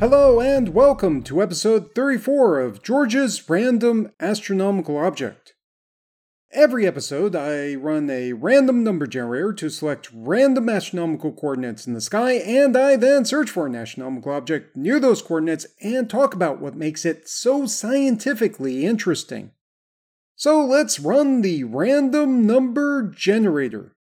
Hello and welcome to episode 34 of George's Random Astronomical Object. Every episode, I run a random number generator to select random astronomical coordinates in the sky, and I then search for an astronomical object near those coordinates and talk about what makes it so scientifically interesting. So let's run the random number generator.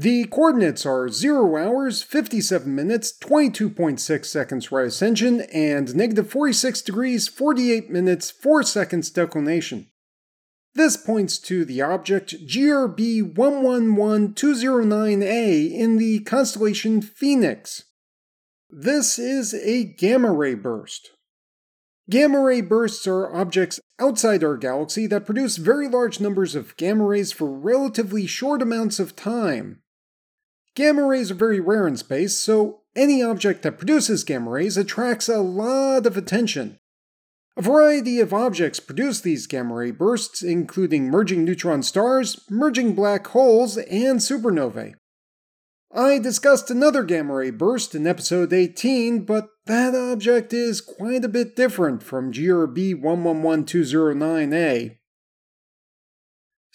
The coordinates are 0 hours, 57 minutes, 22.6 seconds right ascension, and negative 46 degrees, 48 minutes, 4 seconds declination. This points to the object GRB 111209A in the constellation Phoenix. This is a gamma ray burst. Gamma ray bursts are objects outside our galaxy that produce very large numbers of gamma rays for relatively short amounts of time. Gamma rays are very rare in space, so any object that produces gamma rays attracts a lot of attention. A variety of objects produce these gamma ray bursts, including merging neutron stars, merging black holes, and supernovae. I discussed another gamma ray burst in episode 18, but that object is quite a bit different from GRB 111209A.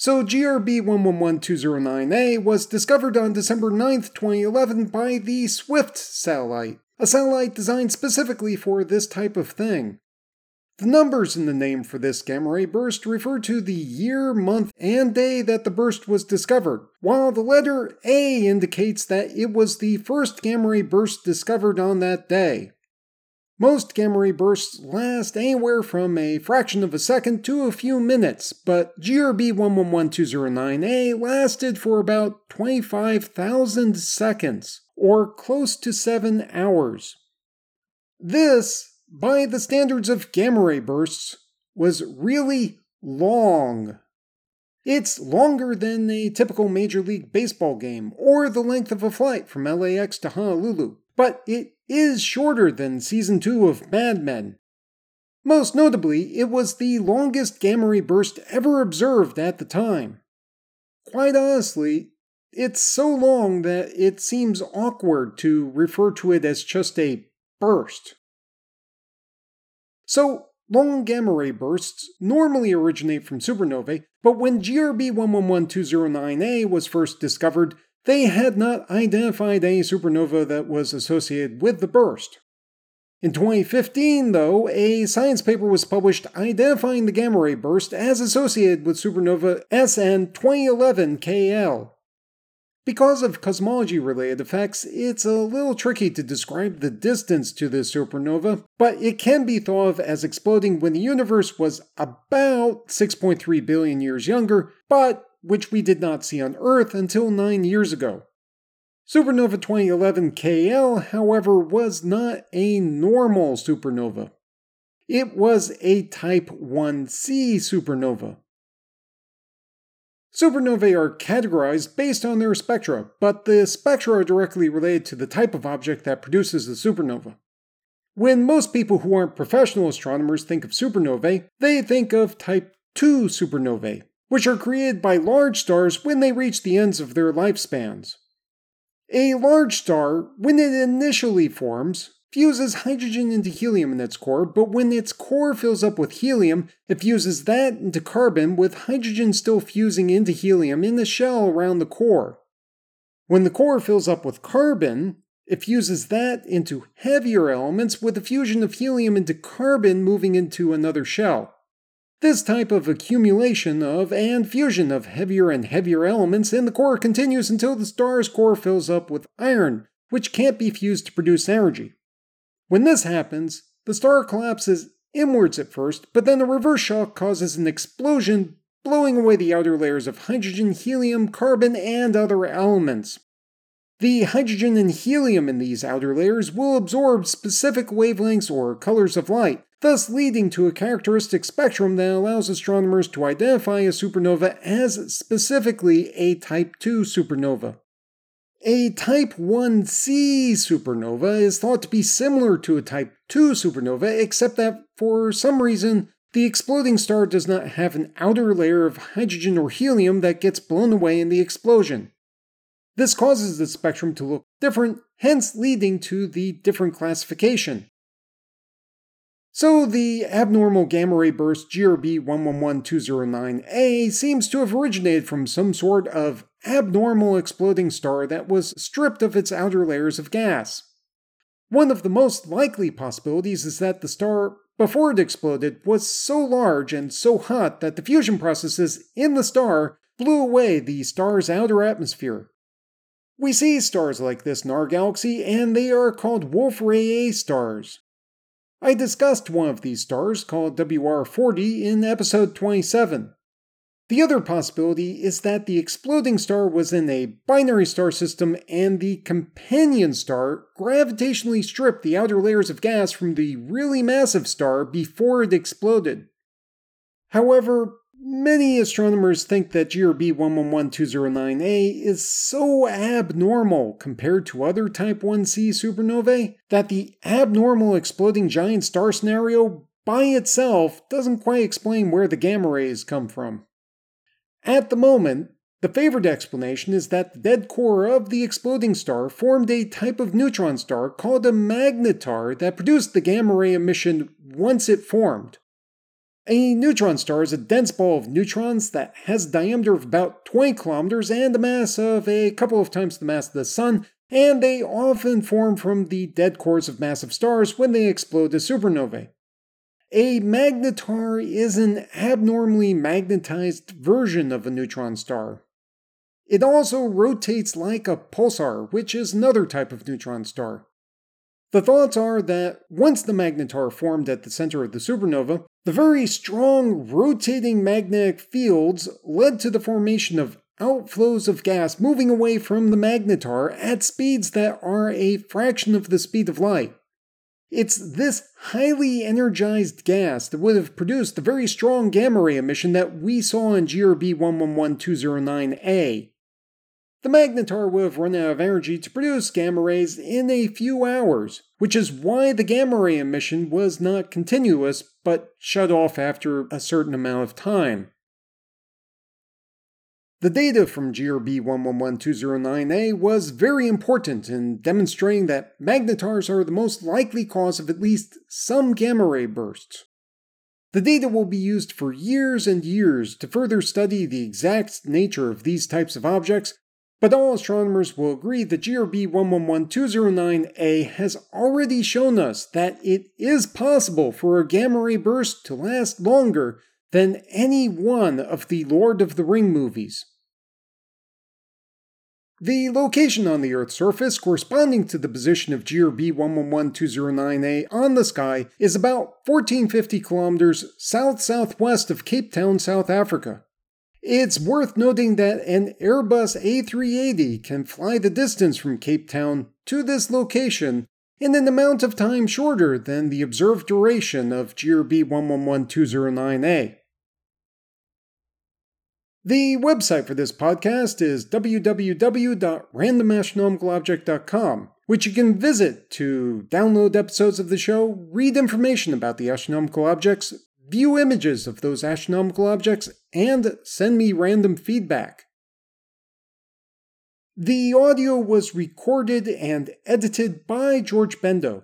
So GRB 111209A was discovered on December 9, 2011 by the SWIFT satellite, a satellite designed specifically for this type of thing. The numbers in the name for this gamma ray burst refer to the year, month, and day that the burst was discovered, while the letter A indicates that it was the first gamma ray burst discovered on that day. Most gamma ray bursts last anywhere from a fraction of a second to a few minutes, but GRB 111209A lasted for about 25,000 seconds, or close to 7 hours. This, by the standards of gamma ray bursts, was really long. It's longer than a typical Major League Baseball game or the length of a flight from LAX to Honolulu, but it is shorter than season 2 of Mad Men. Most notably, it was the longest gamma ray burst ever observed at the time. Quite honestly, it's so long that it seems awkward to refer to it as just a burst. So, long gamma ray bursts normally originate from supernovae, but when GRB 111209A was first discovered, they had not identified any supernova that was associated with the burst. In 2015, though, a science paper was published identifying the gamma ray burst as associated with supernova SN 2011 KL. Because of cosmology related effects, it's a little tricky to describe the distance to this supernova, but it can be thought of as exploding when the universe was about 6.3 billion years younger, but which we did not see on Earth until nine years ago. Supernova 2011 KL, however, was not a normal supernova. It was a Type 1c supernova. Supernovae are categorized based on their spectra, but the spectra are directly related to the type of object that produces the supernova. When most people who aren't professional astronomers think of supernovae, they think of Type 2 supernovae, which are created by large stars when they reach the ends of their lifespans. A large star, when it initially forms, fuses hydrogen into helium in its core, but when its core fills up with helium, it fuses that into carbon with hydrogen still fusing into helium in the shell around the core. When the core fills up with carbon, it fuses that into heavier elements with the fusion of helium into carbon moving into another shell. This type of accumulation of and fusion of heavier and heavier elements in the core continues until the star's core fills up with iron, which can't be fused to produce energy. When this happens, the star collapses inwards at first, but then a reverse shock causes an explosion, blowing away the outer layers of hydrogen, helium, carbon, and other elements. The hydrogen and helium in these outer layers will absorb specific wavelengths or colors of light, thus leading to a characteristic spectrum that allows astronomers to identify a supernova as specifically a Type II supernova. A Type 1c supernova is thought to be similar to a Type II supernova, except that for some reason, the exploding star does not have an outer layer of hydrogen or helium that gets blown away in the explosion. This causes the spectrum to look different, hence leading to the different classification. So the abnormal gamma ray burst GRB 111209A seems to have originated from some sort of abnormal exploding star that was stripped of its outer layers of gas. One of the most likely possibilities is that the star, before it exploded, was so large and so hot that the fusion processes in the star blew away the star's outer atmosphere. We see stars like this in our galaxy, and they are called Wolf-Rayet stars. I discussed one of these stars, called WR40, in episode 27. The other possibility is that the exploding star was in a binary star system and the companion star gravitationally stripped the outer layers of gas from the really massive star before it exploded. However, Many astronomers think that GRB 111209A is so abnormal compared to other Type 1c supernovae that the abnormal exploding giant star scenario by itself doesn't quite explain where the gamma rays come from. At the moment, the favored explanation is that the dead core of the exploding star formed a type of neutron star called a magnetar that produced the gamma ray emission once it formed. A neutron star is a dense ball of neutrons that has a diameter of about 20 kilometers and a mass of a couple of times the mass of the Sun, and they often form from the dead cores of massive stars when they explode as supernovae. A magnetar is an abnormally magnetized version of a neutron star. It also rotates like a pulsar, which is another type of neutron star. The thoughts are that once the magnetar formed at the center of the supernova, the very strong rotating magnetic fields led to the formation of outflows of gas moving away from the magnetar at speeds that are a fraction of the speed of light. It's this highly energized gas that would have produced the very strong gamma ray emission that we saw in GRB 111209A. The magnetar would have run out of energy to produce gamma rays in a few hours, which is why the gamma ray emission was not continuous but shut off after a certain amount of time. The data from GRB 111209A was very important in demonstrating that magnetars are the most likely cause of at least some gamma ray bursts. The data will be used for years and years to further study the exact nature of these types of objects but all astronomers will agree that GRB 111209A has already shown us that it is possible for a gamma ray burst to last longer than any one of the Lord of the Ring movies. The location on the Earth's surface corresponding to the position of GRB 111209A on the sky is about 1450 kilometers south southwest of Cape Town, South Africa. It's worth noting that an Airbus A380 can fly the distance from Cape Town to this location in an amount of time shorter than the observed duration of GRB 111209A. The website for this podcast is www.randomastronomicalobject.com, which you can visit to download episodes of the show, read information about the astronomical objects, view images of those astronomical objects, and send me random feedback. The audio was recorded and edited by George Bendo.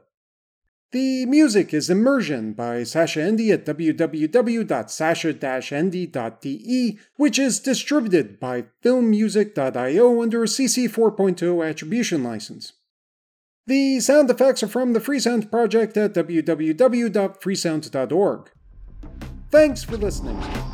The music is Immersion by Sascha Ende at www.sascha-ende.de, which is distributed by filmmusic.io under a CC 4.0 attribution license. The sound effects are from the Freesound Project at www.freesound.org. Thanks for listening.